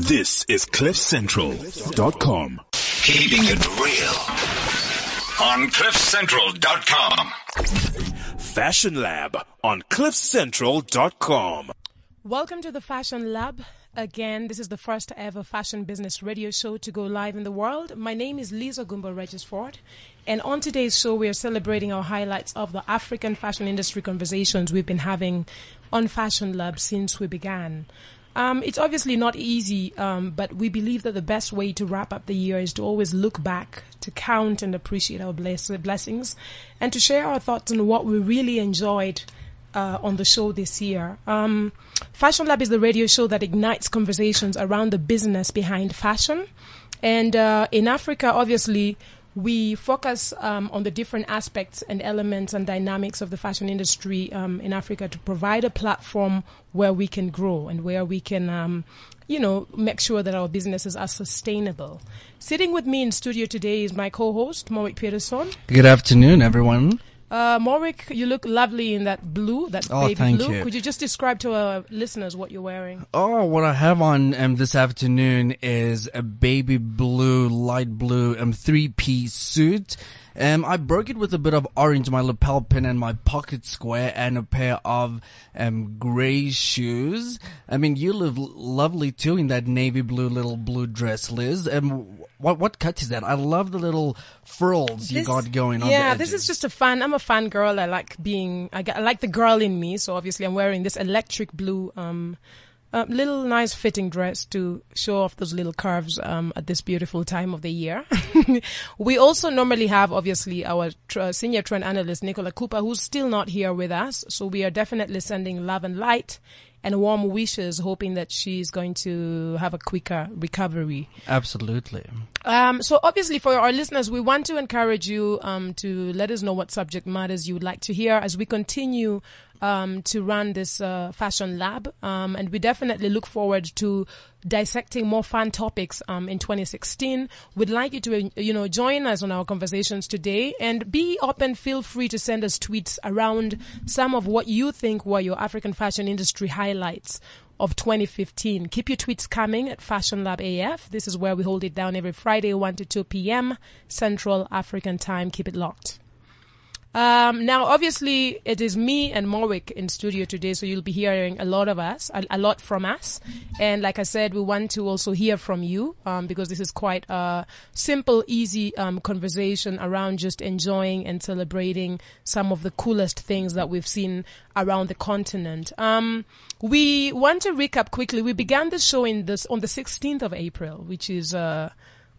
This is CliffCentral.com. Keeping it real on CliffCentral.com. Fashion Lab on CliffCentral.com. Welcome to the Fashion Lab. Again, this is the first ever fashion business radio show to go live in the world. My name is Liz Ogumbo Regisford, and on today's show, we are celebrating our highlights of the African fashion industry conversations we've been having on Fashion Lab since we began. Um, it's obviously not easy, um, but we believe that the best way to wrap up the year is to always look back, to count and appreciate our bless- blessings, and to share our thoughts on what we really enjoyed uh, on the show this year. Um, fashion Lab is the radio show that ignites conversations around the business behind fashion. And uh, in Africa, obviously, we focus um, on the different aspects and elements and dynamics of the fashion industry um, in Africa to provide a platform where we can grow and where we can, um, you know, make sure that our businesses are sustainable. Sitting with me in studio today is my co-host, Moik Peterson. Good afternoon, everyone. Uh, Morik, you look lovely in that blue, that Oh, baby thank blue. you. Could you just describe to our listeners what you're wearing? Oh, what I have on um, this afternoon is a baby blue, light blue, um, three-piece suit. Um, I broke it with a bit of orange, my lapel pin and my pocket square and a pair of, um, gray shoes. I mean, you look lovely too in that navy blue little blue dress, Liz. Um, what, what cut is that? I love the little frills you got going on Yeah, this is just a fan. I'm a fan girl. I like being. I, I like the girl in me. So obviously, I'm wearing this electric blue, um, uh, little nice fitting dress to show off those little curves um, at this beautiful time of the year. we also normally have, obviously, our tr- senior trend analyst Nicola Cooper, who's still not here with us. So we are definitely sending love and light and warm wishes, hoping that she's going to have a quicker recovery. Absolutely. Um, so obviously for our listeners, we want to encourage you um, to let us know what subject matters you would like to hear as we continue um, to run this uh, fashion lab, um, and we definitely look forward to dissecting more fun topics um, in 2016. We'd like you to, you know, join us on our conversations today and be open. Feel free to send us tweets around some of what you think were your African fashion industry highlights of 2015. Keep your tweets coming at Fashion Lab AF. This is where we hold it down every Friday, 1 to 2 p.m. Central African time. Keep it locked. Um, now, obviously, it is me and Morwick in studio today, so you'll be hearing a lot of us, a, a lot from us. And like I said, we want to also hear from you, um, because this is quite a simple, easy, um, conversation around just enjoying and celebrating some of the coolest things that we've seen around the continent. Um, we want to recap quickly. We began the show in this, on the 16th of April, which is, uh,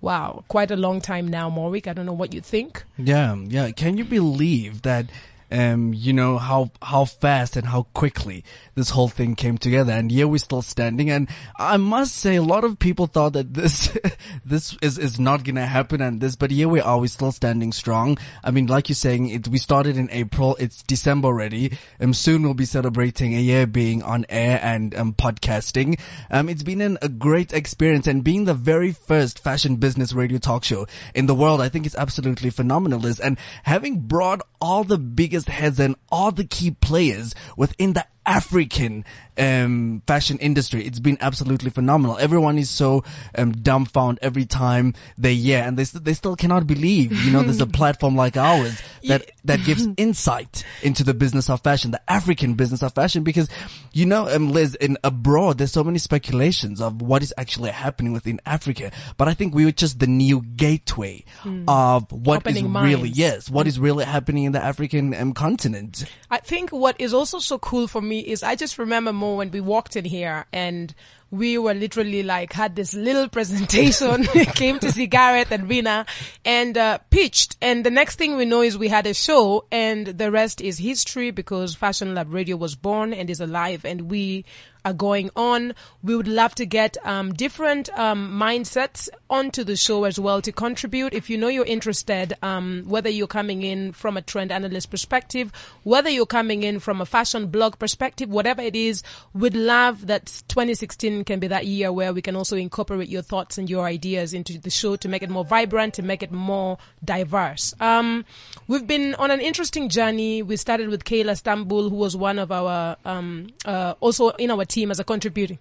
wow, quite a long time now, Morwick. I don't know what you think. Yeah, yeah. Can you believe that? Um, you know how how fast and how quickly this whole thing came together, and here we're still standing. And I must say, a lot of people thought that this this is is not gonna happen, and this, but here we are, we're still standing strong. I mean, like you're saying, it we started in April, it's December already. Um, soon we'll be celebrating a year being on air and um podcasting. Um, it's been an, a great experience, and being the very first fashion business radio talk show in the world, I think it's absolutely phenomenal. Liz. And having brought all the biggest heads and all the key players within the African um, fashion industry. It's been absolutely phenomenal. Everyone is so um, dumbfounded every time they hear, and they st- they still cannot believe. You know, there's a platform like ours that that gives insight into the business of fashion, the African business of fashion. Because you know, um, Liz, in abroad, there's so many speculations of what is actually happening within Africa. But I think we were just the new gateway of what is Opening really minds. yes, what is really happening in the African um, continent. I think what is also so cool for me is I just remember more when we walked in here and we were literally like had this little presentation, came to see Gareth and Rina and uh, pitched. And the next thing we know is we had a show and the rest is history because Fashion Lab Radio was born and is alive and we are going on. We would love to get um, different um, mindsets onto the show as well to contribute. If you know you're interested, um, whether you're coming in from a trend analyst perspective, whether you're coming in from a fashion blog perspective, whatever it is, we'd love that 2016 can be that year where we can also incorporate your thoughts and your ideas into the show to make it more vibrant, to make it more diverse. Um, we've been on an interesting journey. We started with Kayla Stambul, who was one of our, um, uh, also in our team as a contributing.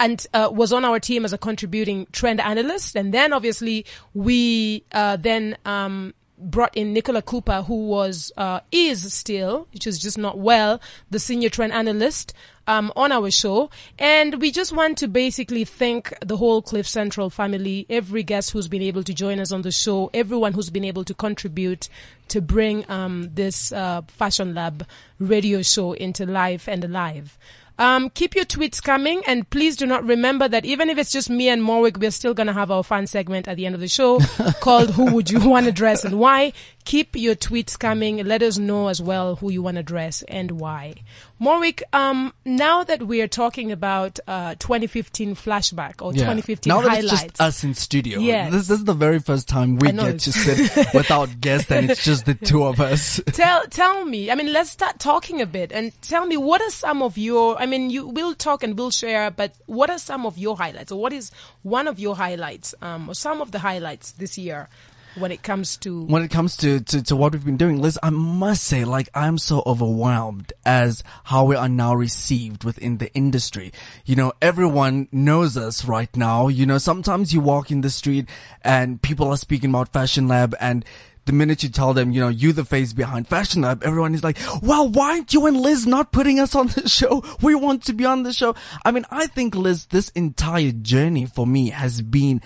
and uh, was on our team as a contributing trend analyst. And then obviously we uh, then um, brought in Nicola Cooper, who was uh, is still, which is just not well, the senior trend analyst um, on our show. And we just want to basically thank the whole Cliff Central family, every guest who's been able to join us on the show, everyone who's been able to contribute to bring um, this uh, Fashion Lab radio show into life and alive. Um, keep your tweets coming and please do not remember that even if it's just me and Morwick, we're still going to have our fun segment at the end of the show called Who Would You Want to Dress and Why? Keep your tweets coming. Let us know as well who you want to dress and why. Morwick, um, now that we are talking about, uh, 2015 flashback or 2015 now that it's just us in studio. Yes. This, this is the very first time we get to sit without guests and it's just the two of us. tell tell me. I mean, let's start talking a bit and tell me what are some of your. I mean, you will talk and we'll share, but what are some of your highlights, or what is one of your highlights, um, or some of the highlights this year when it comes to when it comes to, to, to what we've been doing, Liz, I must say, like, I'm so overwhelmed as how we are now received within the industry. You know, everyone knows us right now. You know, sometimes you walk in the street and people are speaking about Fashion Lab and the minute you tell them, you know, you the face behind Fashion Lab, everyone is like, well, why aren't you and Liz not putting us on the show? We want to be on the show. I mean, I think Liz, this entire journey for me has been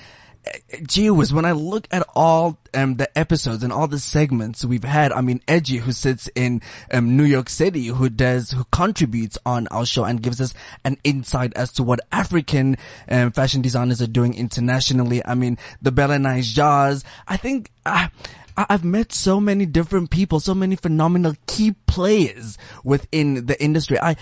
gee whiz, when I look at all um, the episodes and all the segments we've had, I mean, Edgy, who sits in um, New York City, who does, who contributes on our show and gives us an insight as to what African um, fashion designers are doing internationally. I mean, the Bella Naijas. I think. Uh, I've met so many different people, so many phenomenal key players within the industry. I,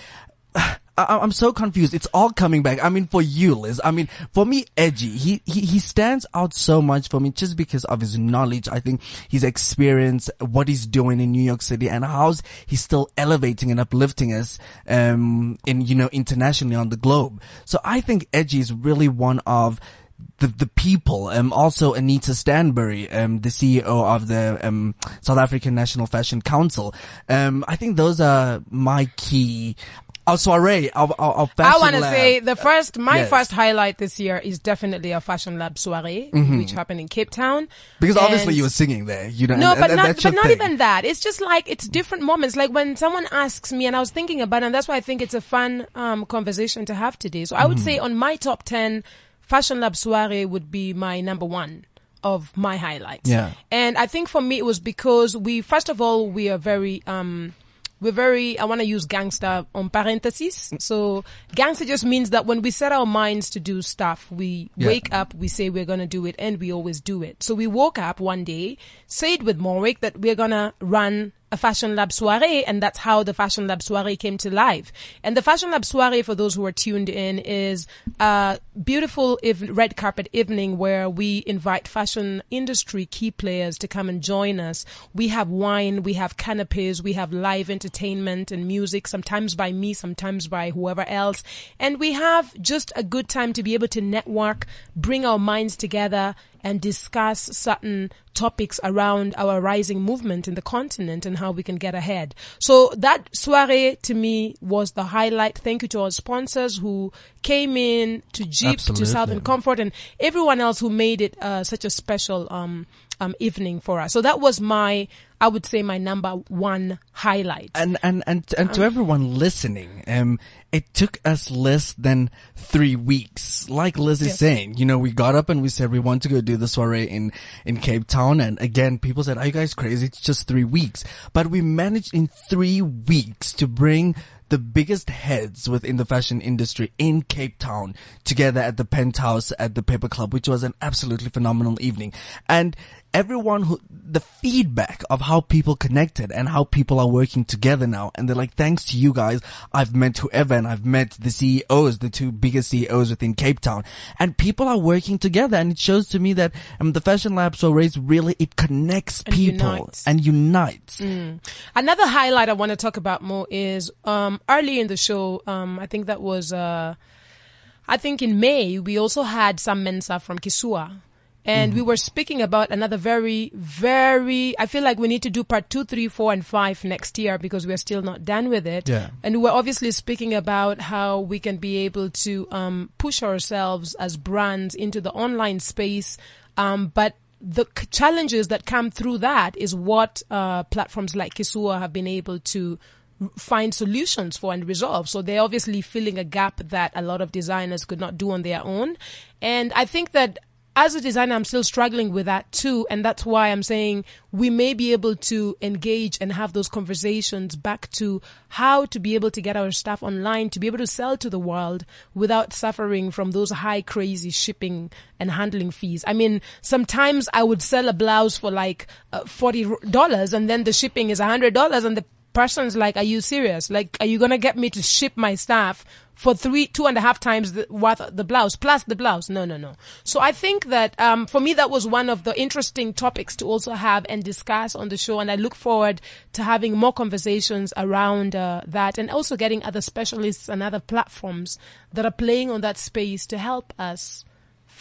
I, I'm so confused. It's all coming back. I mean, for you, Liz. I mean, for me, Edgy, he, he, he stands out so much for me just because of his knowledge. I think his experience, what he's doing in New York City and how he's still elevating and uplifting us, um, in, you know, internationally on the globe. So I think Edgy is really one of the the people. Um, also Anita Stanbury, um, the CEO of the um South African National Fashion Council. Um, I think those are my key. Our soiree, our, our, our fashion I want to say the first, my yes. first highlight this year is definitely a Fashion Lab soiree, which happened in Cape Town. Mm-hmm. because obviously you were singing there, you know. No, and- but and not, but not thing. even that. It's just like, it's different moments. Like when someone asks me, and I was thinking about it, and that's why I think it's a fun, um, conversation to have today. So I would Mm-hmm. say on my top 10, Fashion Lab soiree would be my number one of my highlights. Yeah. And I think for me it was because we, first of all, we are very, um, we're very, I want to use gangster on parentheses. So gangster just means that when we set our minds to do stuff, we Yeah. wake up, we say we're going to do it and we always do it. So we woke up one day, said with Morwick that we're going to run a Fashion Lab soiree and that's how the Fashion Lab soiree came to life. And the Fashion Lab soiree, for those who are tuned in, is a beautiful red carpet evening where we invite fashion industry key players to come and join us. We have wine, we have canapes, we have live entertainment and music, sometimes by me, sometimes by whoever else. And we have just a good time to be able to network, bring our minds together and discuss certain topics around our rising movement in the continent and how we can get ahead. So that soiree to me was the highlight. Thank you to our sponsors who came in to Jeep, to Absolutely. Southern Comfort and everyone else who made it uh, such a special um, um, evening for us. So that was my, I would say my number one highlight. and and and and to everyone listening, um, it took us less than three weeks. Like Liz is Yes. saying, you know, we got up and we said we want to go do the soiree in in Cape Town, and again, people said, "Are you guys crazy? It's just three weeks." But we managed in three weeks to bring the biggest heads within the fashion industry in Cape Town together at the penthouse at the Paper Club, which was an absolutely phenomenal evening. And everyone who, the feedback of how people connected and how people are working together now. And they're like, thanks to you guys, I've met whoever and I've met the CEOs, the two biggest CEOs within Cape Town. And people are working together and it shows to me that um, the Fashion Lab Soirees really, it connects And people unites. and unites. Another highlight I want to talk about more is um, early in the show. Um, I think that was, uh, I think in May we also had Sam Mensah from Kisua. And we were speaking about another very, very, I feel like we need to do part two, three, four, and five next year because we're still not done with it. Yeah. And we're obviously speaking about how we can be able to um, push ourselves as brands into the online space. Um, but the c- challenges that come through that is what uh, platforms like Kisua have been able to find solutions for and resolve. So they're obviously filling a gap that a lot of designers could not do on their own. And I think that as a designer, I'm still struggling with that too. And that's why I'm saying we may be able to engage and have those conversations back to how to be able to get our stuff online, to be able to sell to the world without suffering from those high, crazy shipping and handling fees. I mean, sometimes I would sell a blouse for like uh, $40 and then the shipping is $100 and the person's like, are you serious? Like, are you going to get me to ship my stuff for three, two and a half times the worth the blouse plus the blouse? No, no, no. So I think that, um, for me, that was one of the interesting topics to also have and discuss on the show. And I look forward to having more conversations around, uh, that and also getting other specialists and other platforms that are playing on that space to help us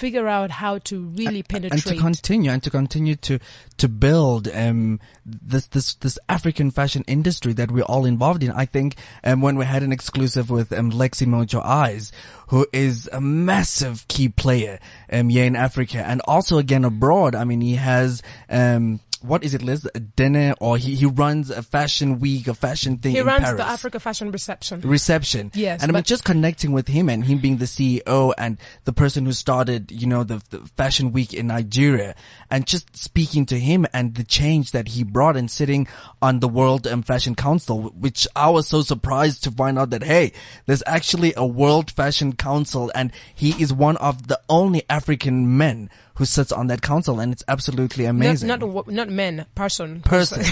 figure out how to really penetrate. and to continue and to continue to to build um this this this African fashion industry that we're all involved in. I think um when we had an exclusive with um Lexy Mojo Eyes, who is a massive key player um here in Africa and also again abroad. I mean he has um what is it, Liz? A dinner or he, he runs a fashion week, a fashion thing he in runs Paris the Africa Fashion Reception. reception. Yes, And I mean, but- just connecting with him and him being the CEO and the person who started, you know, the, the fashion week in Nigeria and just speaking to him and the change that he brought and sitting on the World um, Fashion Council, which I was so surprised to find out that, hey, there's actually a World Fashion Council and he is one of the only African men who sits on that council and it's absolutely amazing. not, wo- not men, person. person.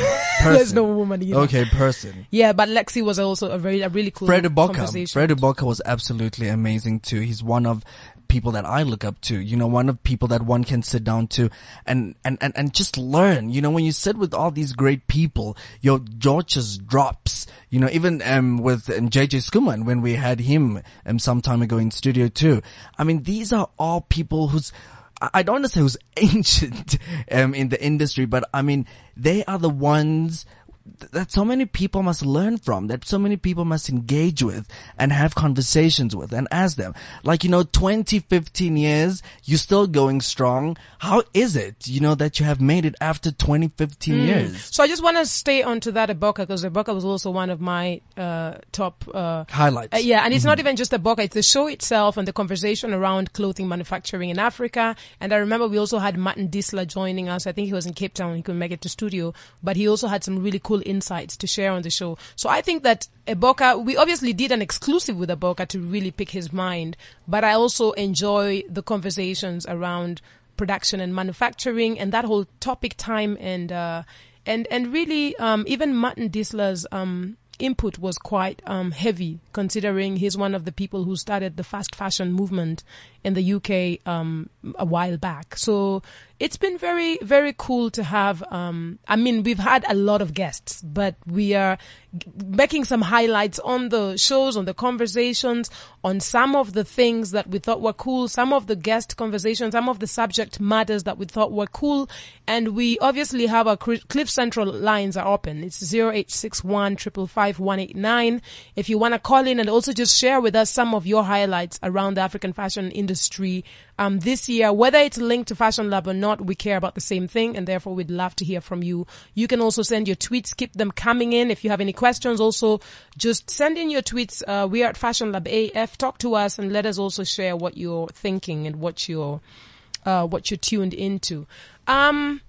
There's no woman either. Okay, person. Yeah, but Lexy was also a very, a really cool Fred Eboka. Fred Eboka was absolutely amazing too. He's one of people that I look up to. You know, one of people that one can sit down to and, and, and, and just learn. You know, when you sit with all these great people, your jaw just drops. You know, even, um, with um, JJ Schoeman when we had him, um, some time ago in studio too. I mean, these are all people who's, I don't want to say who's ancient, um, in the industry, but I mean, they are the ones that so many people must learn from, that so many people must engage with and have conversations with and ask them. Like, you know, 20, 15 years, you're still going strong. How is it, you know, that you have made it after 20, 15 Mm. years? So I just want to stay onto that Eboka because Eboka was also one of my uh, top. Uh, Highlights. uh, yeah, and it's Mm-hmm. not even just Eboka; it's the show itself and the conversation around clothing manufacturing in Africa. And I remember we also had Martin Disler joining us. I think he was in Cape Town; he couldn't make it to studio, but he also had some really cool insights to share on the show. So I think that Eboka, we obviously did an exclusive with Eboka to really pick his mind, but I also enjoy the conversations around production and manufacturing and that whole topic time and uh and and really um even Martin Disler's um input was quite um heavy considering he's one of the people who started the fast fashion movement in the UK um a while back so it's been very very cool to have um I mean we've had a lot of guests but we are making some highlights on the shows on the conversations on some of the things that we thought were cool some of the guest conversations some of the subject matters that we thought were cool. And we obviously have our Cliff Central lines are open. It's 0861 555 189 if you want to call in and also just share with us some of your highlights around the African fashion industry um, this year, whether it's linked to Fashion Lab or not, we care about the same thing and therefore we'd love to hear from you. You can also send your tweets, keep them coming in. If you have any questions, also just send in your tweets. Uh, we are at Fashion Lab AF. Talk to us and let us also share what you're thinking and what you're, uh, what you're tuned into. Um,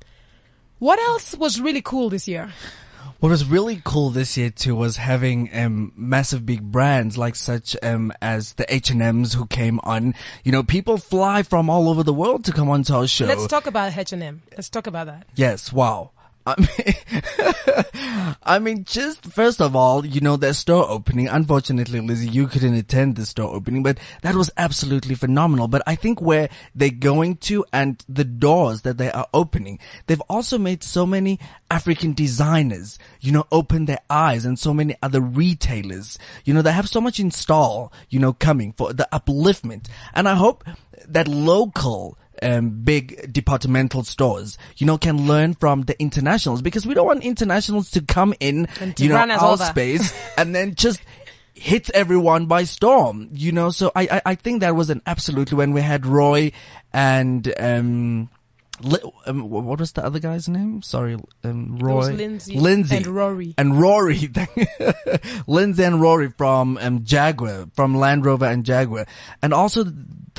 what else was really cool this year? What was really cool this year too was having um massive big brands like such um as the H and M's who came on. You know, people fly from all over the world to come onto our show. Let's talk about H&M. Let's talk about that. Yes, wow. I mean, I mean, just first of all, you know, their store opening. Unfortunately, Lizzie, you couldn't attend the store opening, but that was absolutely phenomenal. But I think where they're going to and the doors that they are opening, they've also made so many African designers, you know, open their eyes and so many other retailers, you know, they have so much in stall, you know, coming for the upliftment. And I hope that local um, big departmental stores, you know, can learn from the internationals because we don't want internationals to come in, And you know, run our over. space and then just hit everyone by storm, you know. So I, I, I think that was an absolutely when we had Roy and um, um, what was the other guy's name? Sorry, um, Roy, was Lindsay Lindsay and Rory. and Rory, Lindsay and Rory from um, Jaguar, from Land Rover and Jaguar, and also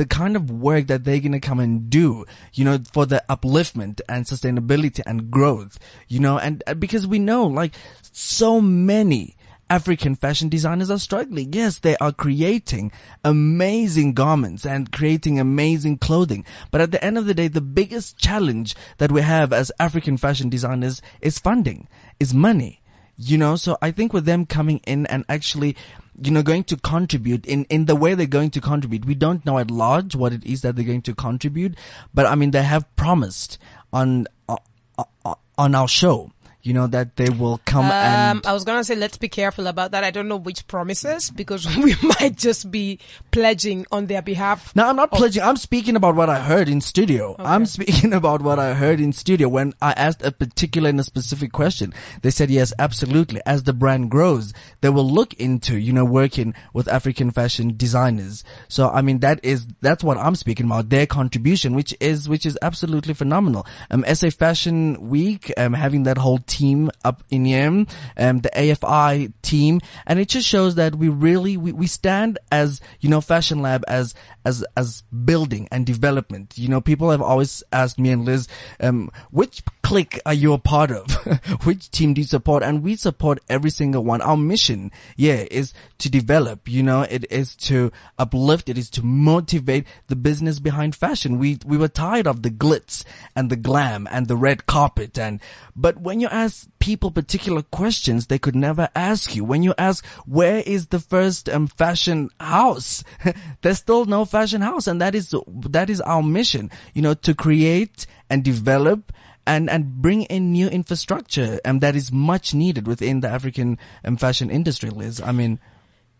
the kind of work that they're gonna come and do, you know, for the upliftment and sustainability and growth, you know, and uh, because we know like so many. African fashion designers are struggling. Yes, they are creating amazing garments and creating amazing clothing. But at the end of the day, the biggest challenge that we have as African fashion designers is funding, is money. You know, so I think with them coming in and actually, you know, going to contribute in, in the way they're going to contribute, we don't know at large what it is that they're going to contribute, but I mean, they have promised on, on, on our show, you know, that they will come Um, and I was gonna say let's be careful about that. I don't know which promises because we might just be pledging on their behalf. No, I'm not pledging. I'm speaking about what I heard in studio. I'm speaking about what I heard in studio when I asked a particular and a specific question. They said yes, absolutely. As the brand grows, they will look into, you know, working with African fashion designers. So, I mean, that is, that's what I'm speaking about. Their contribution, which is, which is absolutely phenomenal. Um, SA Fashion Week, um, having that whole team up in Yem, um, the AFI team, and it just shows that we really, we, we stand as, you know, Fashion Lab as, as, as building and development. You know, people have always asked me and Liz, um, which clique are you a part of? which team do you support? And we support every single one. Our mission, yeah, is to develop, you know, it is to uplift, it is to motivate the business behind fashion. We, we were tired of the glitz and the glam and the red carpet and, but when you ask people particular questions they could never ask you, when you ask where is the first um, fashion house, there's still no fashion house and that is, that is our mission, you know, to create and develop and, and bring in new infrastructure and that is much needed within the African um, fashion industry, Liz. I mean,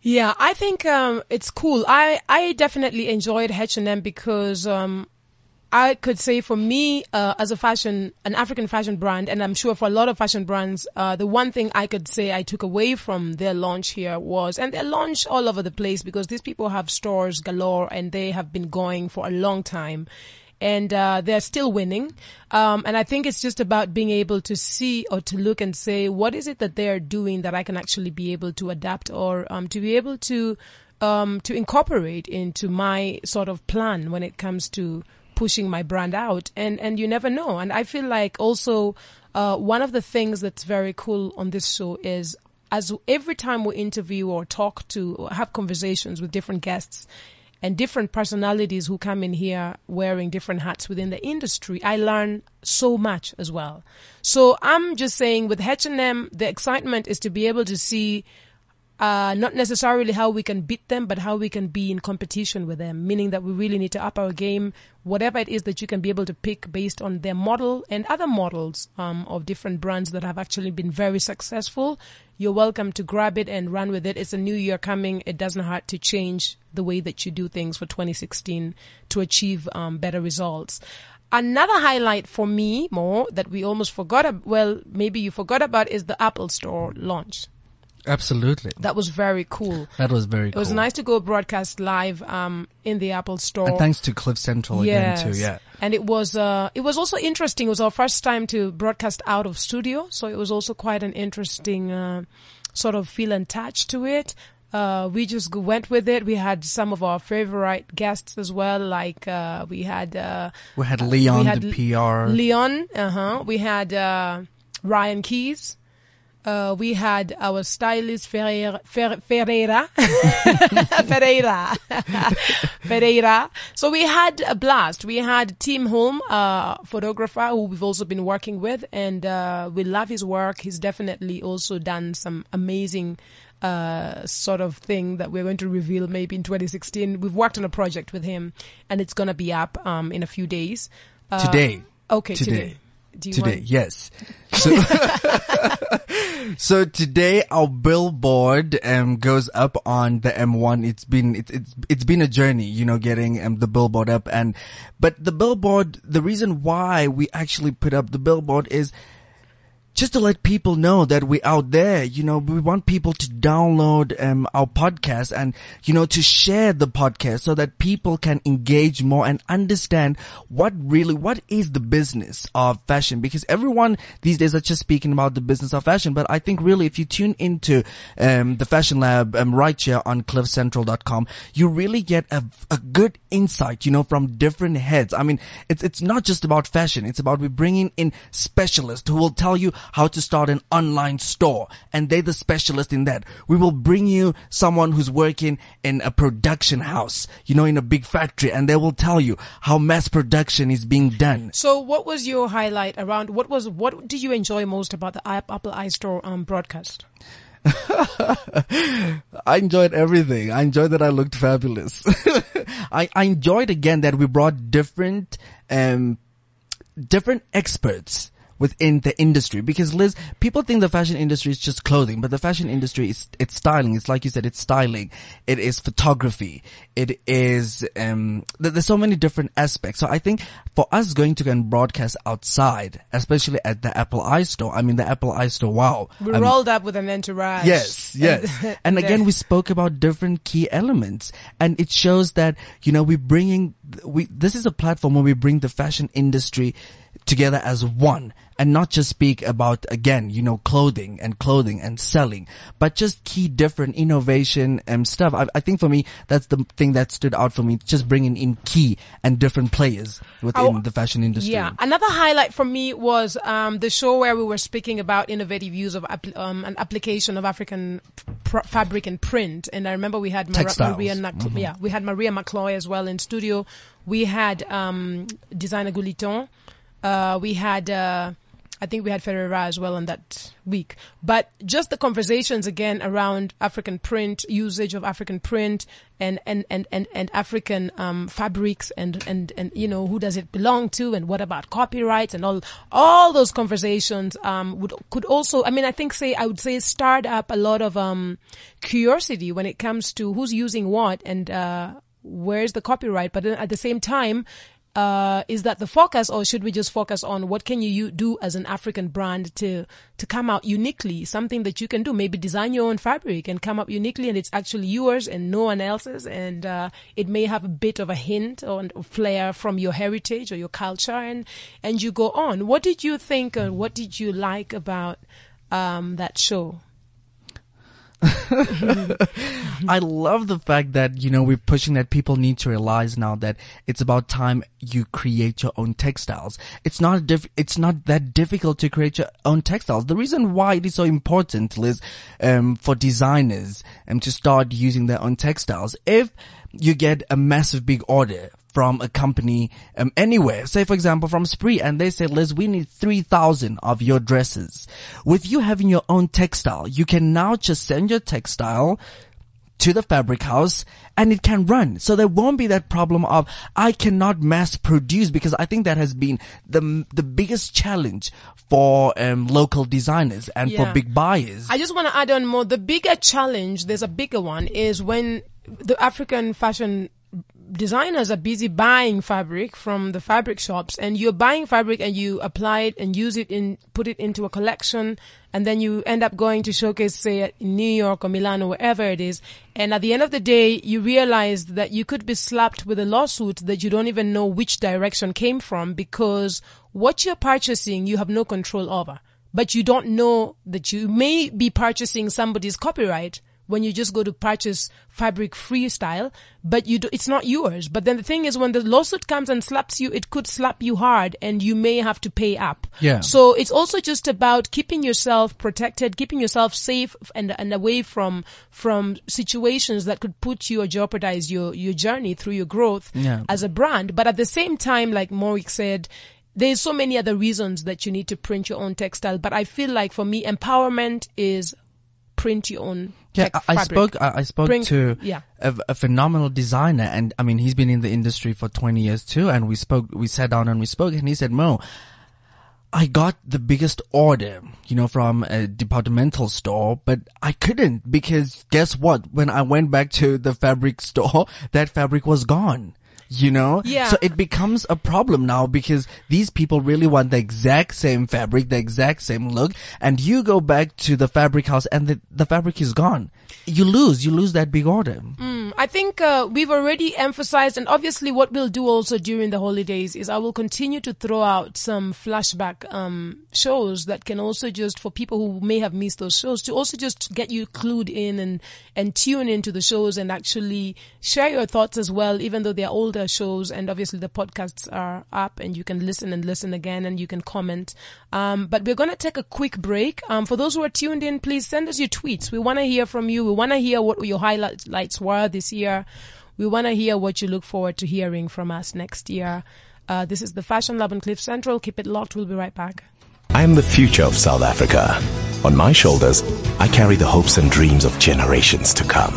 Yeah, I think um, it's cool. I I definitely enjoyed H and M because um, I could say for me uh, as a fashion an African fashion brand, and I'm sure for a lot of fashion brands, uh, the one thing I could say I took away from their launch here was, and they launch all over the place because these people have stores galore and they have been going for a long time and uh, they're still winning. Um, and I think it's just about being able to see or to look and say, what is it that they're doing that I can actually be able to adapt or um, to be able to um, to incorporate into my sort of plan when it comes to pushing my brand out. And and you never know. And I feel like also uh, one of the things that's very cool on this show is as every time we interview or talk to or have conversations with different guests and different personalities who come in here wearing different hats within the industry, I learn so much as well. So I'm just saying with H&M, the excitement is to be able to see uh, not necessarily how we can beat them, but how we can be in competition with them, meaning that we really need to up our game, whatever it is that you can be able to pick based on their model and other models um, of different brands that have actually been very successful. You're welcome to grab it and run with it. It's a new year coming. It doesn't hurt to change the way that you do things for 2016 to achieve um, better results. Another highlight for me, more that we almost forgot. Well, maybe you forgot about is the Apple Store launch. Absolutely. That was very cool. That was very cool. It was nice to go broadcast live um, in the Apple Store. And thanks to Cliff Central yes. again too, yeah. And it was uh, it was also interesting. It was our first time to broadcast out of studio, so it was also quite an interesting uh, sort of feel and touch to it. Uh, we just went with it. We had some of our favorite guests as well, like uh, we had uh, We had Leon, we had the PR. Leon, uh huh. We had uh, Ryan Keys. Uh, we had our stylist Ferreira, Fer- Ferreira, Ferreira, Ferreira. So we had a blast. We had Tim Holm, uh, photographer who we've also been working with, and uh, we love his work. He's definitely also done some amazing uh, sort of thing that we're going to reveal maybe in 2016. We've worked on a project with him, and it's going to be up um, in a few days. Uh, Today. Okay, Today. today. Do you Today, want- yes. So, so today our billboard um goes up on the M1. It's been it's it's it's been a journey, you know, getting um, the billboard up and but the billboard the reason why we actually put up the billboard is just to let people know that we're out there. You know, we want people to download um, our podcast and you know to share the podcast so that people can engage more and understand what really what is the business of fashion. Because everyone these days are just speaking about the business of fashion, but I think really if you tune into um, the Fashion Lab um, right here on CliffCentral.com, you really get a, a good insight. You know, from different heads. I mean, it's it's not just about fashion. It's about we bringing in specialists who will tell you how to start an online store and they're the specialist in that. We will bring you someone who's working in a production house, you know, in a big factory and they will tell you how mass production is being done. So, what was your highlight around? What was what did you enjoy most about the App- Apple iStore um, broadcast? I enjoyed everything. I enjoyed that I looked fabulous. I, I enjoyed again that we brought different, um, different experts within the industry because Liz, people think the fashion industry is just clothing, but the fashion industry is, it's styling. It's like you said, it's styling. It is photography. It is, um, th- there's so many different aspects. So I think for us going to go and broadcast outside, especially at the Apple iStore, I mean the Apple iStore, wow. We rolled up with an entourage. Yes, yes. And, And again, we spoke about different key elements and it shows that, you know, we're bringing, we, this is a platform where we bring the fashion industry together as one and not just speak about, again, you know, clothing and clothing and selling, but just key different innovation and stuff. I, I think for me, that's the thing that stood out for me, just bringing in key and different players within Oh, the fashion industry. Yeah. Another highlight for me was um, the show where we were speaking about innovative use of um, an application of African pr- fabric and print. And I remember we had Mar- Maria, Nac- yeah, we had Maria McCloy as well in studio. We had um, designer Gouliton. Uh, we had. Uh, I think we had Ferreira as well on that week. But just the conversations again around African print, usage of African print and, and, and, and, and African, um, fabrics and, and, and, you know, who does it belong to and what about copyrights and all, all those conversations, um, would, could also, I mean, I think say, I would say start up a lot of, um, curiosity when it comes to who's using what and, uh, where's the copyright. But at the same time, uh, is that the focus or should we just focus on what can you, do as an African brand to, to come out uniquely? Something that you can do, maybe design your own fabric and come up uniquely and it's actually yours and no one else's. And, uh, it may have a bit of a hint or or flair from your heritage or your culture and, and you go on. What did you think and what did you like about, um, that show? I love the fact that, you know, we're pushing that people need to realize now that it's about time you create your own textiles. It's not diff- it's not that difficult to create your own textiles. The reason why it is so important, Liz, um, for designers, um, to start using their own textiles. If you get a massive big order from a company um, anywhere, say for example from Spree, and they say, Liz, we need 3,000 of your dresses. With you having your own textile, you can now just send your textile to the fabric house and it can run. So there won't be that problem of I cannot mass produce because I think that has been the the biggest challenge for um, local designers and Yeah. for big buyers. I just want to add on more. The bigger challenge, there's a bigger one, is when the African fashion designers are busy buying fabric from the fabric shops and you're buying fabric and you apply it and use it in, put it into a collection and then you end up going to showcase, say, in New York or Milan or wherever it is. And at the end of the day, you realize that you could be slapped with a lawsuit that you don't even know which direction came from because what you're purchasing, you have no control over but you don't know that you may be purchasing somebody's copyright when you just go to purchase fabric freestyle, but you do, it's not yours. But then the thing is when the lawsuit comes and slaps you, it could slap you hard and you may have to pay up. Yeah. So it's also just about keeping yourself protected, keeping yourself safe and, and away from, from situations that could put you or jeopardize your, your journey through your growth Yeah. as a brand. But at the same time, like Morik said, there's so many other reasons that you need to print your own textile. But I feel like for me, empowerment is print your own Yeah, I, I spoke. I, I spoke Bring- to yeah. a, a phenomenal designer, and I mean, he's been in the industry for twenty years too. And we spoke. We sat down and we spoke, and he said, "Mo, I got the biggest order, you know, from a departmental store, but I couldn't because guess what? When I went back to the fabric store, that fabric was gone. You know? Yeah. So it becomes a problem now because these people really want the exact same fabric, the exact same look, and you go back to the fabric house and the, the fabric is gone. You lose, you lose that big order. I think uh, we've already emphasized, and obviously, what we'll do also during the holidays is I will continue to throw out some flashback um, shows that can also just for people who may have missed those shows to also just get you clued in and and tune into the shows and actually share your thoughts as well, even though they're older shows. And obviously, the podcasts are up, and you can listen and listen again, and you can comment. Um, but we're going to take a quick break. Um, for those who are tuned in, please send us your tweets. We want to hear from you. We want to hear what your highlights were this year. We want to hear what you look forward to hearing from us next year. Uh, this is the Fashion Lab on Cliff Central. Keep it locked. We'll be right back. I am the future of South Africa. On my shoulders, I carry the hopes and dreams of generations to come.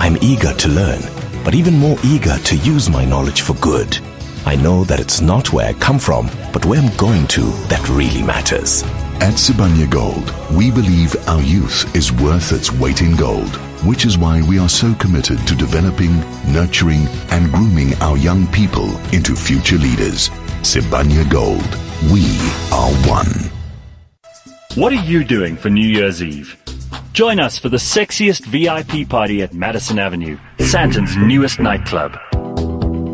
I'm eager to learn, but even more eager to use my knowledge for good. I know that it's not where I come from, but where I'm going to that really matters. At Sibanye Gold, we believe our youth is worth its weight in gold, which is why we are so committed to developing, nurturing, and grooming our young people into future leaders. Sibanye Gold, we are one. What are you doing for New Year's Eve? Join us for the sexiest VIP party at Madison Avenue, Sandton's newest nightclub.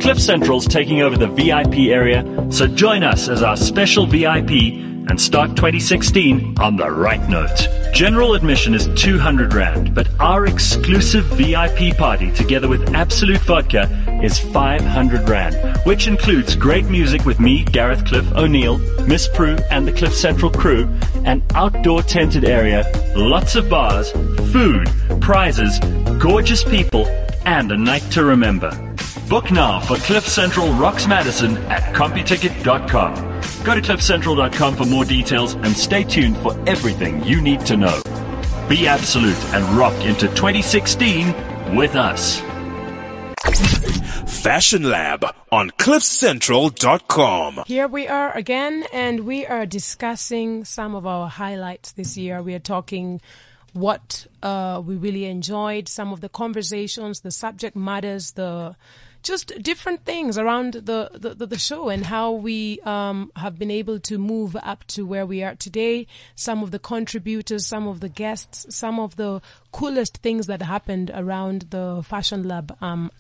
Cliff Central's taking over the VIP area, so join us as our special VIP and start 2016 on the right note. General admission is 200 Rand, but our exclusive VIP party together with Absolut Vodka is 500 Rand, which includes great music with me, Gareth Cliff O'Neill, Miss Prue, and the Cliff Central crew, an outdoor tented area, lots of bars, food, prizes, gorgeous people, and a night to remember. Book now for Cliff Central Rocks Madison at CompuTicket.com. Go to CliffCentral.com for more details and stay tuned for everything you need to know. Be absolute and rock into 2016 with us. Fashion Lab on CliffCentral.com. Here we are again, and we are discussing some of our highlights this year. We are talking what uh, we really enjoyed, some of the conversations, the subject matters, the just different things around the, the, the, show and how we um, have been able to move up to where we are today. Some of the contributors, some of the guests, some of the coolest things that happened around the Fashion Lab um,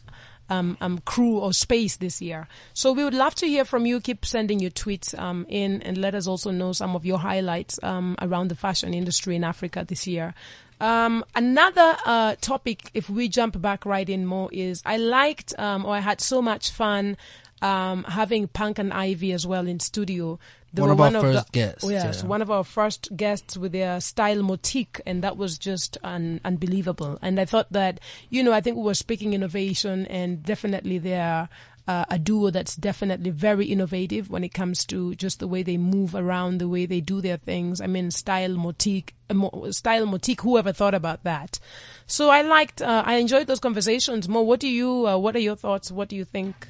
um, um, crew or space this year. So we would love to hear from you. Keep sending your tweets um, in and let us also know some of your highlights um, around the fashion industry in Africa this year. Um, another uh, topic, if we jump back right in more, is I liked um, or I had so much fun um, having Punk and Ivy as well in studio. They One of our first guests, Oh, yes, yeah. one of our first guests with their style motique, and that was just un- unbelievable. And I thought that, you know, I think we were speaking innovation, and definitely they're uh, a duo that's definitely very innovative when it comes to just the way they move around, the way they do their things. I mean, style motique, uh, style motique. Whoever thought about that? So I liked, uh, I enjoyed those conversations. Mo, what do you? Uh, what are your thoughts? What do you think?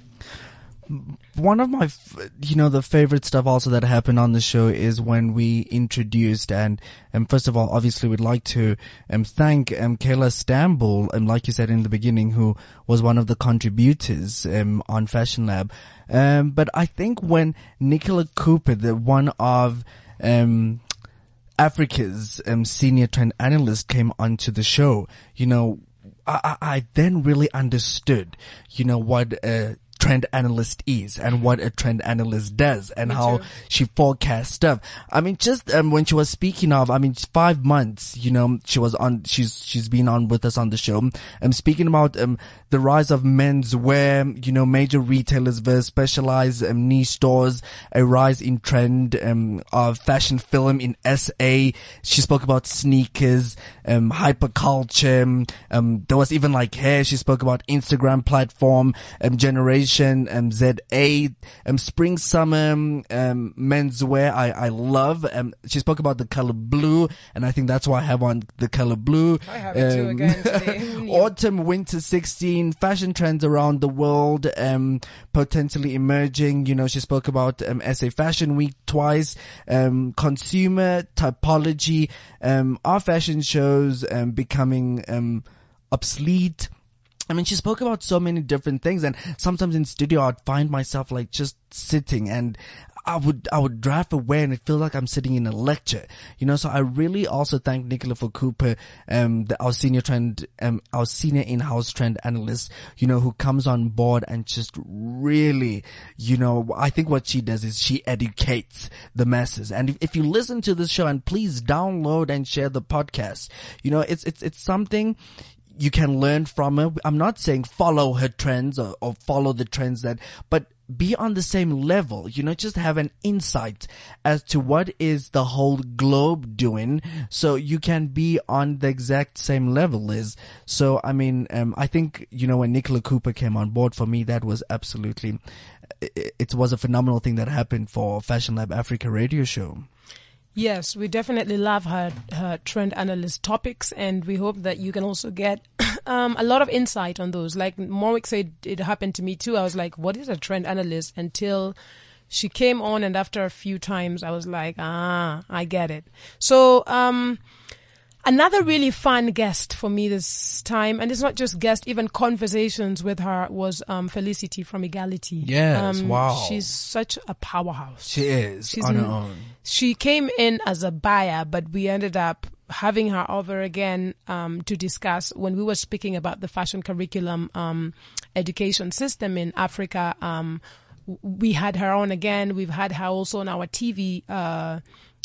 One of my, you know, the favorite stuff also that happened on the show is when we introduced and, um, first of all, obviously we'd like to, um, thank, um, Kayla Stambul, um, like you said in the beginning, who was one of the contributors, um, on Fashion Lab. Um, but I think when Nicola Cooper, the one of, um, Africa's um, senior trend analyst came onto the show, you know, I, I then really understood, you know, what a trend analyst is and what a trend analyst does and how too. she forecasts stuff. I mean, just um, when she was speaking of, I mean, five months, you know, she was on, she's, she's been on with us on the show. Um, speaking about, um, the rise of menswear, you know, major retailers versus specialized um, niche stores, a rise in trend, um, of fashion film in SA. She spoke about sneakers, um, hyperculture. Um, there was even like hair. She spoke about Instagram platform, um, generation Fashion, um, ZA, um, spring, summer, um, menswear. I, I love. Um, she spoke about the color blue, and I think that's why I have on the color blue. I have it too Um, again today. Autumn, winter 16, fashion trends around the world, um, potentially emerging. You know, she spoke about, um, SA Fashion Week twice, um, consumer typology, um, our fashion shows, um, becoming, um, obsolete. I mean, she spoke about so many different things and sometimes in studio I'd find myself like just sitting and I would, I would drive away and it feels like I'm sitting in a lecture, you know, so I really also thank Nicola for Cooper, um, the, our senior trend, um, our senior in-house trend analyst, you know, who comes on board and just really, you know, I think what she does is she educates the masses. And if, if you listen to this show and please download and share the podcast, you know, it's, it's, it's something, you can learn from her. I'm not saying follow her trends or, or follow the trends that, but be on the same level, you know, just have an insight as to what is the whole globe doing so you can be on the exact same level as. So, I mean, um, I think, you know, when Nicola Cooper came on board for me, that was absolutely, it, it was a phenomenal thing that happened for Fashion Lab Africa radio show. Yes, we definitely love her, her trend analyst topics, and we hope that you can also get um, a lot of insight on those. Like Morwick said, it happened to me too. I was like, what is a trend analyst? Until she came on, and after a few times, I was like, ah, I get it. So, um, Another really fun guest for me this time, and it's not just guest, even conversations with her was um, Felicity from Egality. Yes, um, wow. She's such a powerhouse. She is She's on her own. She came in as a buyer, but we ended up having her over again um, to discuss when we were speaking about the fashion curriculum um, education system in Africa. Um, we had her on again. We've had her also on our TV uh,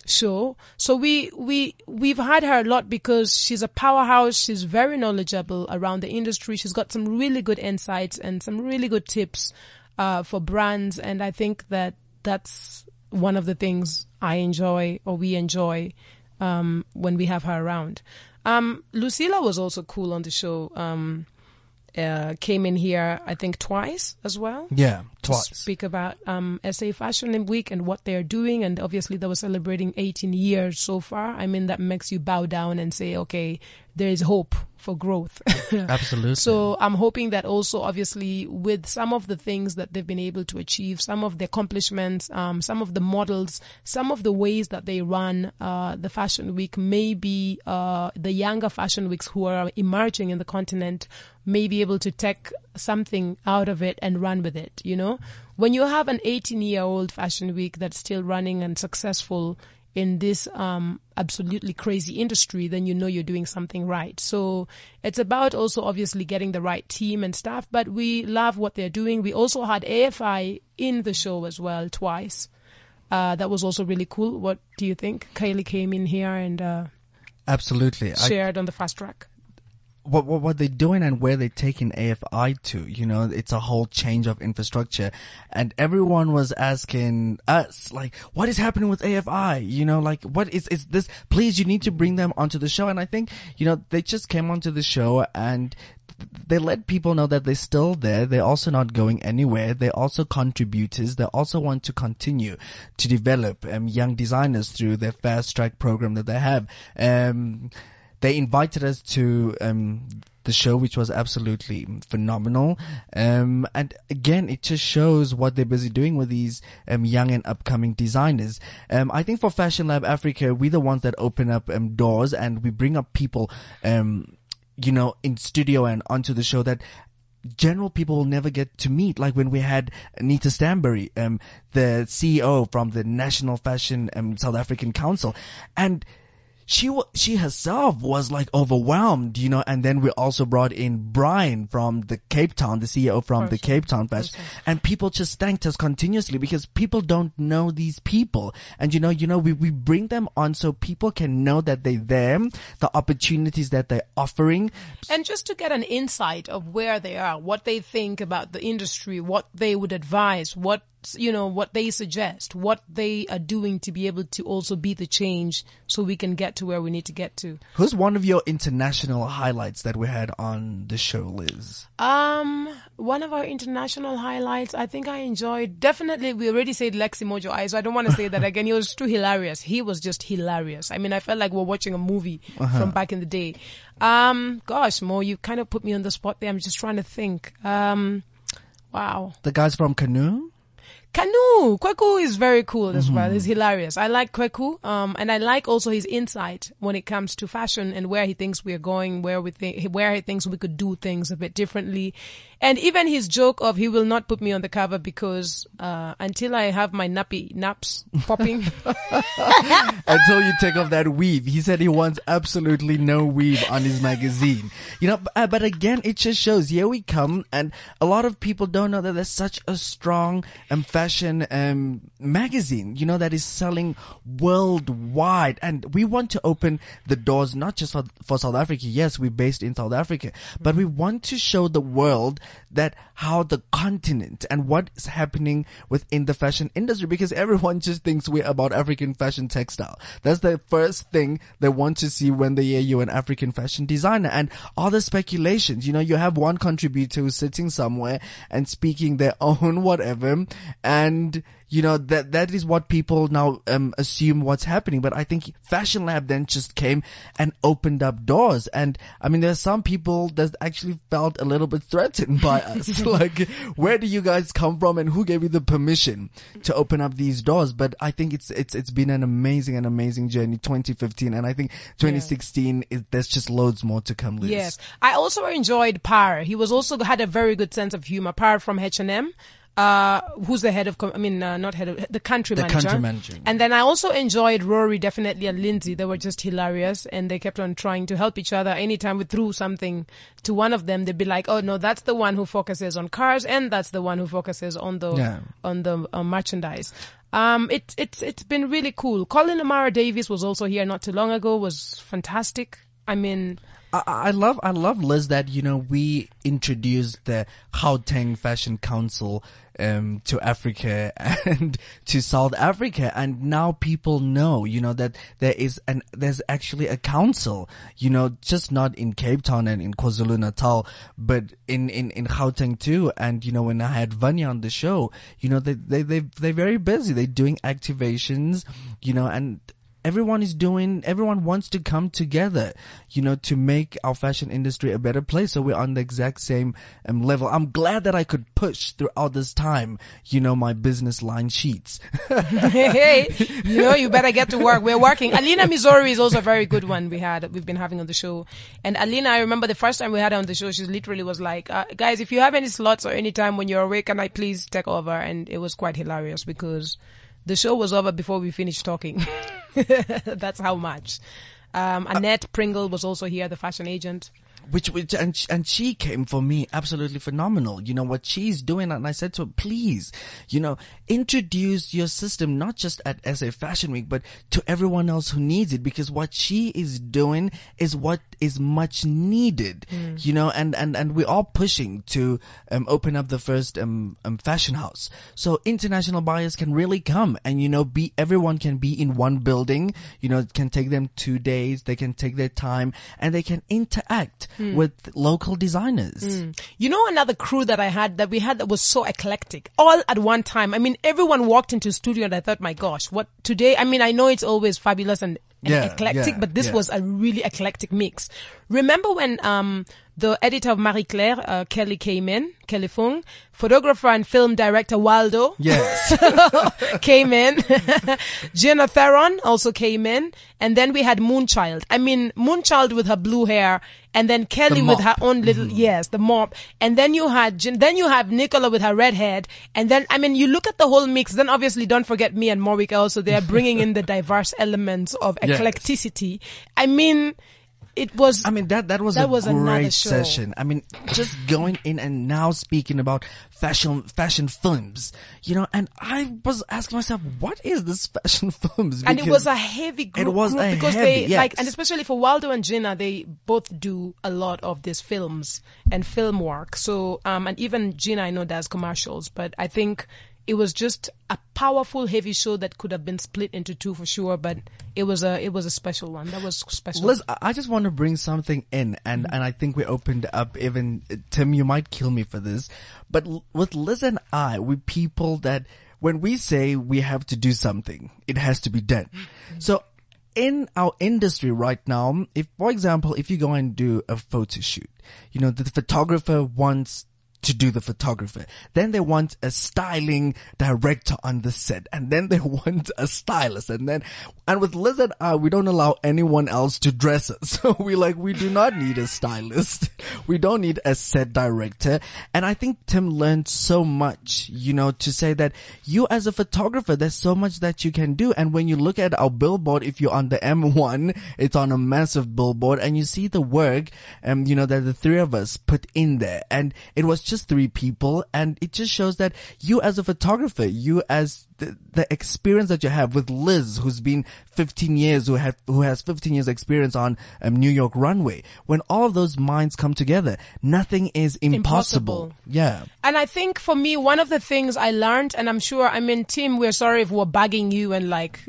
show. So we we we've had her a lot because she's a powerhouse. She's very knowledgeable around the industry. She's got some really good insights and some really good tips uh, for brands. And I think that that's one of the things I enjoy or we enjoy um, when we have her around. Um, Lucilla was also cool on the show. Um, uh, came in here, I think, twice as well Yeah, to twice. speak about um, SA Fashion Week and what they're doing. And obviously, they were celebrating 18 years so far. I mean, that makes you bow down and say, okay, there is hope for growth. Absolutely. So I'm hoping that also, obviously, with some of the things that they've been able to achieve, some of the accomplishments, um, some of the models, some of the ways that they run uh, the fashion week, maybe uh, the younger fashion weeks who are emerging in the continent may be able to take something out of it and run with it. You know, when you have an 18 year old fashion week that's still running and successful in this um, absolutely crazy industry, then you know you're doing something right. So it's about also obviously getting the right team and stuff, but we love what they're doing. We also had AFI in the show as well twice. Uh, that was also really cool. What do you think? Kylie came in here and uh, Absolutely. I, shared on the fast track. What, what what they're doing and where they're taking AFI to, you know, it's a whole change of infrastructure. And everyone was asking us, like, what is happening with AFI? You know, like, what is, is this? Please, you need to bring them onto the show. And I think, you know, they just came onto the show and they let people know that they're still there. They're also not going anywhere. They're also contributors. They also want to continue to develop um, young designers through their fast track program that they have. Um, they invited us to um, the show, which was absolutely phenomenal. Um, and again, it just shows what they're busy doing with these um, young and upcoming designers. Um, I think for Fashion Lab Africa, we're the ones that open up um, doors and we bring up people, um, you know, in studio and onto the show that general people will never get to meet. Like when we had Anita Stanbury, um, the CEO from the National Fashion um, South African Council, and she she herself was like overwhelmed, you know. And then we also brought in Brian from the Cape Town, the CEO from the Cape Town Fashion, and people just thanked us continuously because people don't know these people, and you know, you know, we we bring them on so people can know that they're there, the opportunities that they're offering, And just to get an insight of where they are, what they think about the industry, what they would advise, what you know, what they suggest, what they are doing to be able to also be the change so we can get to where we need to get to. Who's one of your international highlights that we had on the show, Liz? Um, one of our international highlights, I think I enjoyed, definitely, we already said Lexy Mojo Eye, so I don't want to say that again. He was too hilarious. He was just hilarious. I mean, I felt like we're watching a movie from back in the day. Um, gosh, Mo, you kind of put me on the spot there. I'm just trying to think. Um, wow. The guys from Canoe? Canoe. Kweku is very cool as well. He's hilarious. I like Kweku. Um, and I like also his insight when it comes to fashion and where he thinks we're going, where we think, where he thinks we could do things a bit differently. And even his joke of he will not put me on the cover because, uh, until I have my nappy naps popping. Until you take off that weave. He said he wants absolutely no weave on his magazine. You know, but, uh, but again, it just shows here we come and a lot of people don't know that there's such a strong um, fashion um, magazine, you know, that is selling worldwide. And we want to open the doors not just for, for South Africa. Yes, we're based in South Africa, but we want to show the world that how the continent and what is happening within the fashion industry because everyone just thinks we're about African fashion textile. That's the first thing they want to see when they hear you're an African fashion designer and all the speculations. You know, you have one contributor who's sitting somewhere and speaking their own whatever and you know that that is what people now um, assume what's happening but i think fashion lab then just came and opened up doors and i mean there's some people that actually felt a little bit threatened by us like where do you guys come from and who gave you the permission to open up these doors but i think it's it's it's been an amazing and amazing journey 2015 and i think 2016 is, there's just loads more to come Liz. Yes, I also enjoyed Par. He was also had a very good sense of humor. Par from H and M. Uh, who's the head of, com- I mean, uh, not head of, the country The manager. country manager. And then I also enjoyed Rory, definitely, and Lindsay. They were just hilarious and they kept on trying to help each other. Anytime we threw something to one of them, they'd be like, oh no, that's the one who focuses on cars and that's the one who focuses on the, Yeah. on the uh, merchandise. Um, it, it's, it's been really cool. Colin Amara Davis was also here not too long ago, was fantastic. I mean, I, I love I love Liz that you know we introduced the Gauteng Fashion Council um, to Africa and to South Africa, and now people know you know that there is an there's actually a council, you know, just not in Cape Town and in KwaZulu Natal, but in in in Gauteng too. And you know when I had Vanya on the show, you know they they they they're very busy. They're doing activations, you know, and everyone is doing everyone wants to come together you know to make our fashion industry a better place so we're on the exact same um, level i'm glad that i could push throughout this time you know my business line sheets hey, you know, you better get to work. We're working. Alina Missouri is also a very good one we had, we've been having on the show. And Alina, I remember the first time we had her on the show, she literally was like, uh, guys, if you have any slots or any time when you're awake, can I please take over? And it was quite hilarious because the show was over before we finished talking. That's how much. Um, Annette Pringle was also here, the fashion agent. Which which and and she came for me absolutely phenomenal. You know what she's doing, and I said to her, please, you know, introduce your system not just at SA Fashion Week, but to everyone else who needs it, because what she is doing is what is much needed. You know, and and and we're pushing to um, open up the first um, um fashion house, so international buyers can really come, and you know, be everyone can be in one building. You know, it can take them two days. They can take their time, and they can interact Hmm. with local designers. Hmm. You know another crew that I had that we had that was so eclectic all at one time. I mean, everyone walked into studio and I thought, my gosh, what today? I mean, I know it's always fabulous and, and Yeah, eclectic, yeah, but this yeah. was a really eclectic mix. Remember when, um, the editor of Marie Claire, uh, Kelly came in, Kelly Fung, photographer and film director Waldo Yes. came in. Jenna Theron also came in. And then we had Moonchild. I mean, Moonchild with her blue hair. And then Kelly The with her own little, yes, the mop. And then you had, then you have Nicola with her red head. And then, I mean, you look at the whole mix. Then obviously don't forget me and Morwick also. They are bringing in the diverse elements of Yes. eclecticity. I mean, it was, I mean that that was That a was great session. I mean, just going in and now speaking about fashion fashion films, you know, and I was asking myself, what is this fashion films? and it was a heavy group, It was group a because heavy, they like and especially for Waldo and Gina they both do a lot of these films and film work so um and even Gina I know does commercials but I think it was just a powerful, heavy show that could have been split into two for sure. But it was a it was a special one. That was special. Liz, I just want to bring something in, and, mm-hmm. and I think we opened up even, uh, Tim, you might kill me for this, but with Liz and I, we people that when we say we have to do something, it has to be done. Mm-hmm. So in our industry right now, if, for example, if you go and do a photo shoot, you know, the photographer wants to do the photographer. Then they want a styling director on the set and then they want a stylist and then, and with Liz and I, we don't allow anyone else to dress us. So we like, we do not need a stylist. We don't need a set director. And I think Tim learned so much, you know, to say that you as a photographer, there's so much that you can do. And when you look at our billboard, if you're on the M1, it's on a massive billboard and you see the work, um, you know, that the three of us put in there. And it was just three people. And it just shows that you as a photographer, you as the, the experience that you have with Liz, who's been 15 years, who had, who has 15 years experience on um, New York runway. When all of those minds come together, nothing is impossible. Impossible. Yeah. And I think for me, one of the things I learned, and I'm sure, I mean, Tim, we're sorry if we're bugging you and like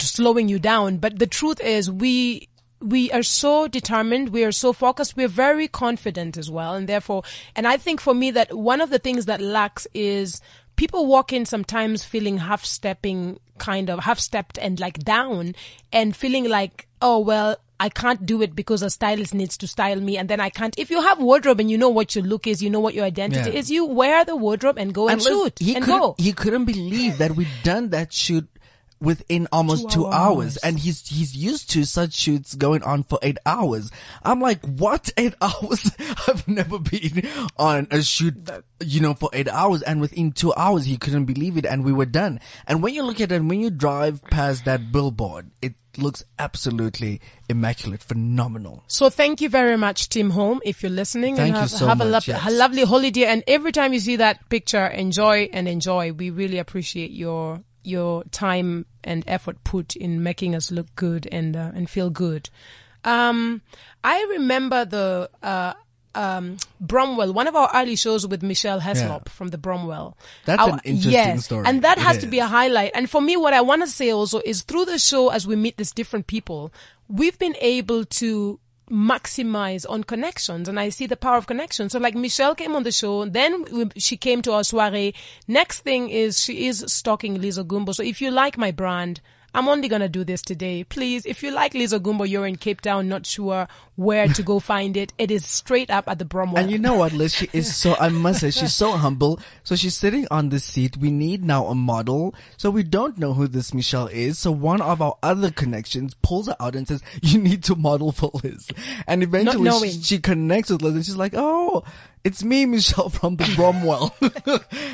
slowing you down, but the truth is we, we are so determined. We are so focused. We're very confident as well. And therefore, and I think for me that one of the things that lacks is people walk in sometimes feeling half stepping, kind of half stepped and like down and feeling like, oh, well, I can't do it because a stylist needs to style me and then I can't. If you have wardrobe and you know what your look is, you know what your identity Yeah. is, you wear the wardrobe and go and, Liz, shoot he and couldn't- go. He couldn't believe that we'd done that shoot within almost Two two, hours. hours. and he's he's used to such shoots going on for eight hours. I'm like, what eight hours? I've never been on a shoot, you know, for eight hours, and within two hours he couldn't believe it, and we were done. And when you look at it, when you drive past that billboard, it looks absolutely immaculate, phenomenal. So thank you very much, Tim Home, if you're listening. Thank and you have, so have a, much, lo- yes. a lovely holiday. And every time you see that picture, enjoy and enjoy. We really appreciate your your time and effort put in making us look good and uh, and feel good. Um, I remember the uh, um, Bromwell, one of our early shows with Michelle Heslop from the Bromwell. That's Our- an interesting yes, story. And that It has to be a highlight. And for me, what I want to say also is through the show, as we meet these different people, we've been able to maximize on connections and I see the power of connection. So like Michelle came on the show, then she came to our soiree. Next thing is she is stalking Liz Ogumbo. So if you like my brand, I'm only gonna do this today. Please, if you like Liz Ogumbo, you're in Cape Town, not sure where to go find it. It is straight up at the Bromwell. And you know what, Liz? She is so, I must say, she's so humble. So she's sitting on the seat. We need now a model. So we don't know who this Michelle is. So one of our other connections pulls her out and says, you need to model for Liz. And eventually she, she connects with Liz and she's like, oh, it's me, Michelle from the Bromwell.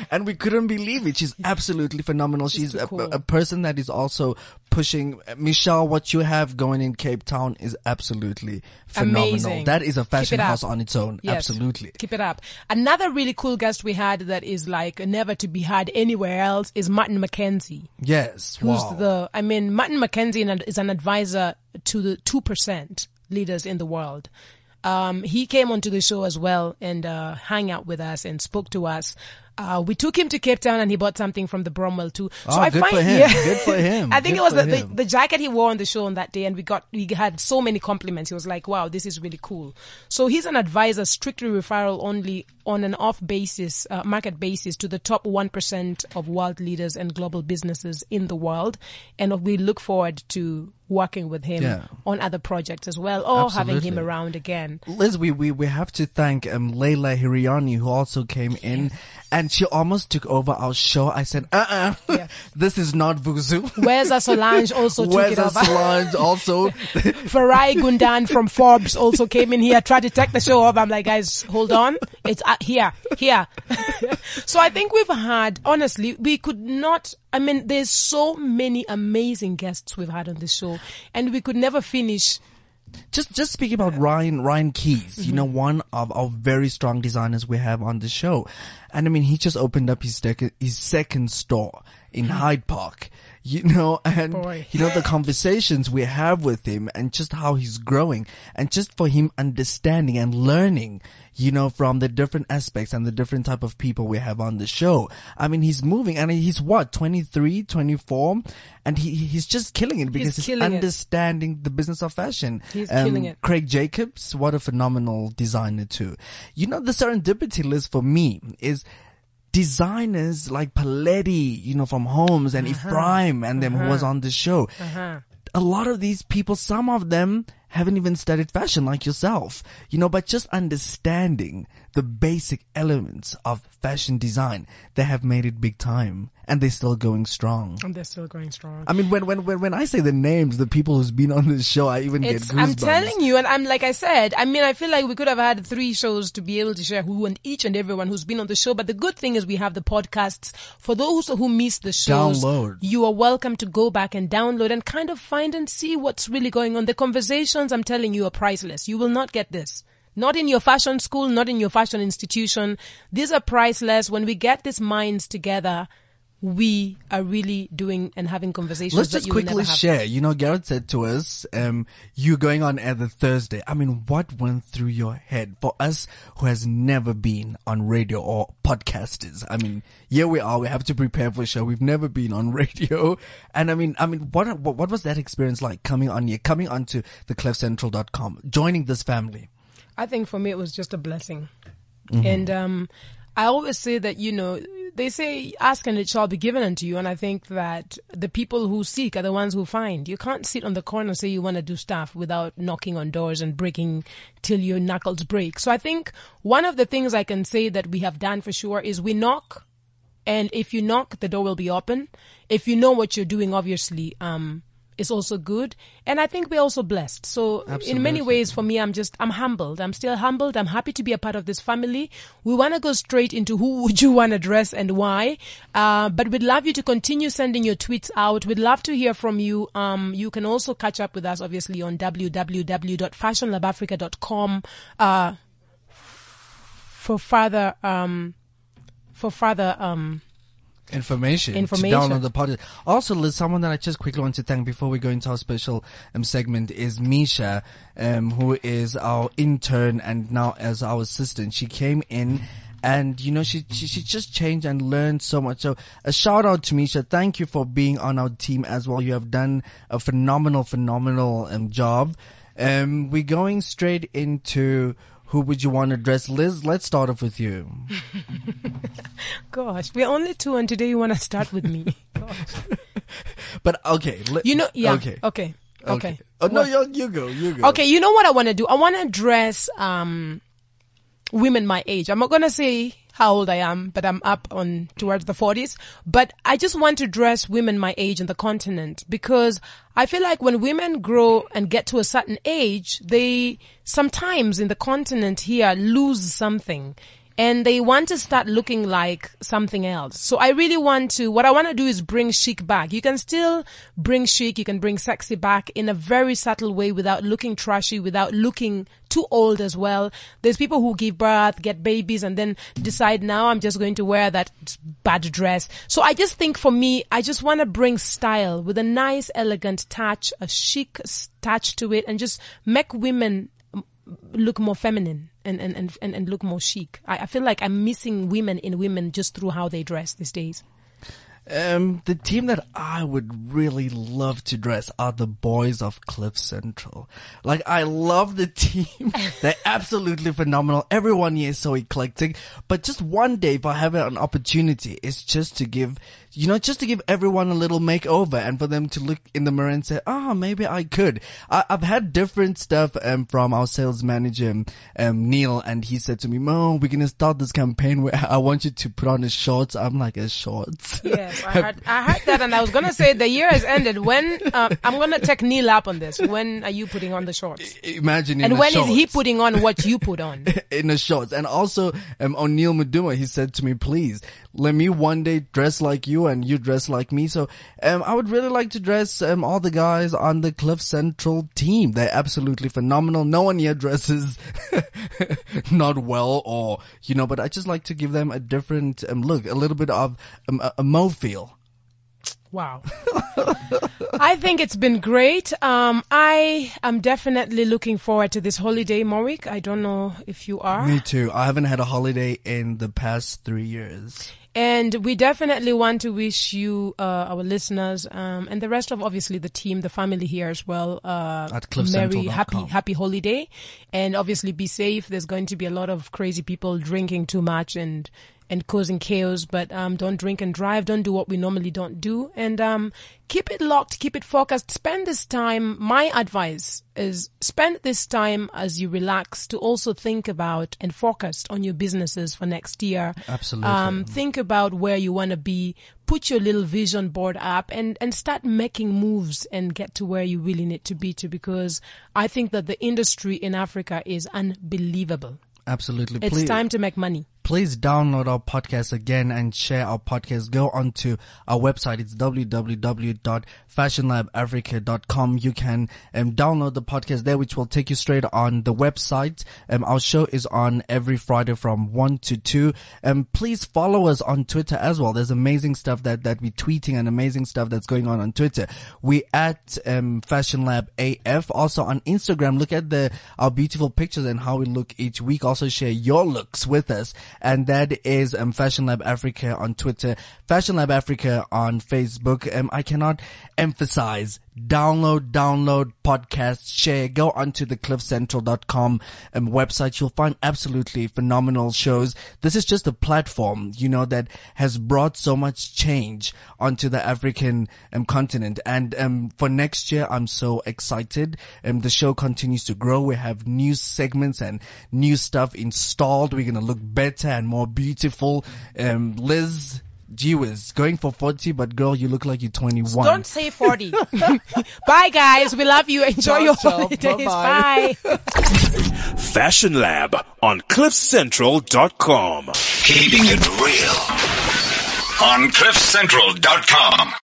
and we couldn't believe it. She's absolutely phenomenal. She's a, cool. a person that is also pushing, Michelle, what you have going in Cape Town is absolutely phenomenal. Amazing. That is a fashion house on its own. Yes. Absolutely. Keep it up. Another really cool guest we had that is like never to be had anywhere else is Martin McKenzie, Yes. who's wow. the, I mean, Martin McKenzie is an advisor to the 2% leaders in the world. Um, he came onto the show as well and, uh, hung out with us and spoke to us. Uh, we took him to Cape Town and he bought something from the Bromwell too. So Oh, I good find, for him. yeah. Good for him. I think Good it was the, the, the jacket he wore on the show on that day and we got, we had so many compliments. He was like, wow, this is really cool. So he's an advisor, strictly referral only on an off basis, uh, market basis to the top 1% of world leaders and global businesses in the world. And we look forward to working with him Yeah. on other projects as well or having him around again. Liz, we, we, we have to thank um, Layla Hiriani who also came in and she almost took over our show. I said, uh-uh, Yeah. this is not Vuzu. Where's Solange also took Where's it over. Solange also? Farai Gundan from Forbes also came in here, tried to take the show up. I'm like, guys, hold on. It's uh, here, here. so I think we've had, honestly, we could not, I mean, there's so many amazing guests we've had on the show and we could never finish. just just speaking about Ryan Ryan Keys, you know, one of our very strong designers we have on the show, and I mean, he just opened up his dec- his second store in Hyde Park. You know, and Boy. you know the conversations we have with him and just how he's growing and just for him understanding and learning, you know, from the different aspects and the different type of people we have on the show. I mean, he's moving and he's what, 23, 24 and he, he's just killing it because he's, it. understanding the business of fashion. He's um, killing it. Craig Jacobs, what a phenomenal designer too. You know, the serendipity list for me is designers like Paletti, you know, from Holmes and uh-huh. Ephraim and them who was uh-huh. on the show. Uh-huh. A lot of these people, some of them haven't even studied fashion like yourself, you know, but just understanding the basic elements of fashion design, they have made it big time and they're still going strong. And they're still going strong. I mean, when, when, when, when I say the names, the people who's been on this show, I even It's, get goosebumps. I'm telling you, and I'm like I said, I mean, I feel like we could have had three shows to be able to share who and each and everyone who's been on the show. But the good thing is we have the podcasts. For those who missed the shows, Download. you are welcome to go back and download and kind of find and see what's really going on. The conversations, I'm telling you, are priceless. You will not get this. Not in your fashion school, not in your fashion institution. These are priceless. When we get these minds together, we are really doing and having conversations Let's just quickly share. You know, Garrett said to us, um, you going on air the Thursday. I mean, what went through your head for us who has never been on radio or podcasters? I mean, here we are. We have to prepare for a show. We've never been on radio. And I mean, I mean, what, what, what was that experience like coming on here, coming onto the cliffcentral.com, joining this family? I think for me it was just a blessing. Mm-hmm. And um I always say that, you know, they say ask and it shall be given unto you and I think that the people who seek are the ones who find. You can't sit on the corner and say you want to do stuff without knocking on doors and breaking till your knuckles break. So I think one of the things I can say that we have done for sure is we knock and if you knock the door will be open. If you know what you're doing obviously um it's also good. And I think we're also blessed. So in many ways for me, I'm just, I'm humbled. I'm still humbled. I'm happy to be a part of this family. We want to go straight into who would you want to dress and why. Uh, but we'd love you to continue sending your tweets out. We'd love to hear from you. Um, you can also catch up with us obviously on www.fashionlabafrica.com, uh, for further, um, for further, um, information, Information. to download the podcast. Also, Liz, someone that I just quickly want to thank before we go into our special um, segment is Misha, um, who is our intern and now as our assistant. She came in. And you know she, she she just changed and learned so much. So a shout out to Misha. Thank you for being on our team as well. You have done a phenomenal, phenomenal um, job. Um, we're going straight into who would you want to dress, Liz? Let's start off with you. gosh, we're only two and today you want to start with me. Gosh. But okay, let- You know, yeah. Okay. Okay. Okay. Oh no, What? you, you go, you go. Okay, you know what I want to do? I want to dress um women my age. I'm not going to say how old I am, but I'm up on towards the 40s. But I just want to dress women my age on the continent because I feel like when women grow and get to a certain age, they sometimes in the continent here lose something and they want to start looking like something else. So I really want to, what I want to do is bring chic back. You can still bring chic, you can bring sexy back in a very subtle way without looking trashy, without looking too old as well. There's people who give birth, get babies and then decide now I'm just going to wear that bad dress. So I just think for me, I just want to bring style with a nice, elegant touch, a chic touch to it and just make women look more feminine and, and, and, and, look more chic. I, I feel like I'm missing women in women just through how they dress these days. Um, the team that I would really love to dress are the boys of Cliff Central. Like, I love the team. They're absolutely phenomenal. Everyone here is so eclectic. But just one day, if I have an opportunity, it's just to give, you know, just to give everyone a little makeover and for them to look in the mirror and say, ah, maybe I could. I, I've had different stuff, um, from our sales manager, um, Neil, and he said to me, Mo, we're gonna start this campaign where I want you to put on a shorts. I'm like, a shorts? Yes, I heard, I heard that, and I was gonna say the year has ended. When uh, I'm gonna take Neil up on this. When are you putting on the shorts? Imagine in And when is he putting on what you put on? in the shorts. And also, um, O'Neill Maduma, he said to me, please, let me one day dress like you and you dress like me. So, um, I would really like to dress, um, all the guys on the Cliff Central team. They're absolutely phenomenal. No one here dresses not well or, you know, but I just like to give them a different, um, look, a little bit of um, a, a mo feel. Wow. I think it's been great. Um, I am definitely looking forward to this holiday, Morik. I don't know if you are. Me too. I haven't had a holiday in the past three years. And we definitely want to wish you, uh, our listeners, um, and the rest of obviously the team, the family here as well, uh, At merry, happy, happy holiday. And obviously be safe. There's going to be a lot of crazy people drinking too much and, and causing chaos, but, um, don't drink and drive. Don't do what we normally don't do. And, um, keep it locked, keep it focused. Spend this time. My advice is spend this time as you relax to also think about and focus on your businesses for next year. Absolutely. Um, think about where you want to be. Put your little vision board up and, and start making moves and get to where you really need to be to because I think that the industry in Africa is unbelievable. Absolutely. It's Please- time to make money. Please download our podcast again and share our podcast. Go onto our website. It's www.fashionlabafrica.com. You can um, download the podcast there, which will take you straight on the website. Um, our show is on every Friday from 1 to 2. Um, please follow us on Twitter as well. There's amazing stuff that, that we're tweeting and amazing stuff that's going on on Twitter. We at um, Fashion Lab AF. Also on Instagram, look at the our beautiful pictures and how we look each week. Also share your looks with us. And that is um, Fashion Lab Africa on Twitter, Fashion Lab Africa on Facebook. Um, I cannot emphasize download, download, podcast, share, go onto the cliffcentral.com um, website. You'll find absolutely phenomenal shows. This is just a platform, you know, that has brought so much change onto the African um, continent. And um, for next year, I'm so excited. Um, the show continues to grow. We have new segments and new stuff installed. We're going to look better and more beautiful. Um, Liz, gee whiz, going for 40, but girl, you look like you're 21. Don't say 40. Bye guys. We love you. Enjoy Ciao, your ciao. holidays. Bye-bye. Bye. Fashion Lab on cliffcentral.com. Keeping it real on cliffcentral.com.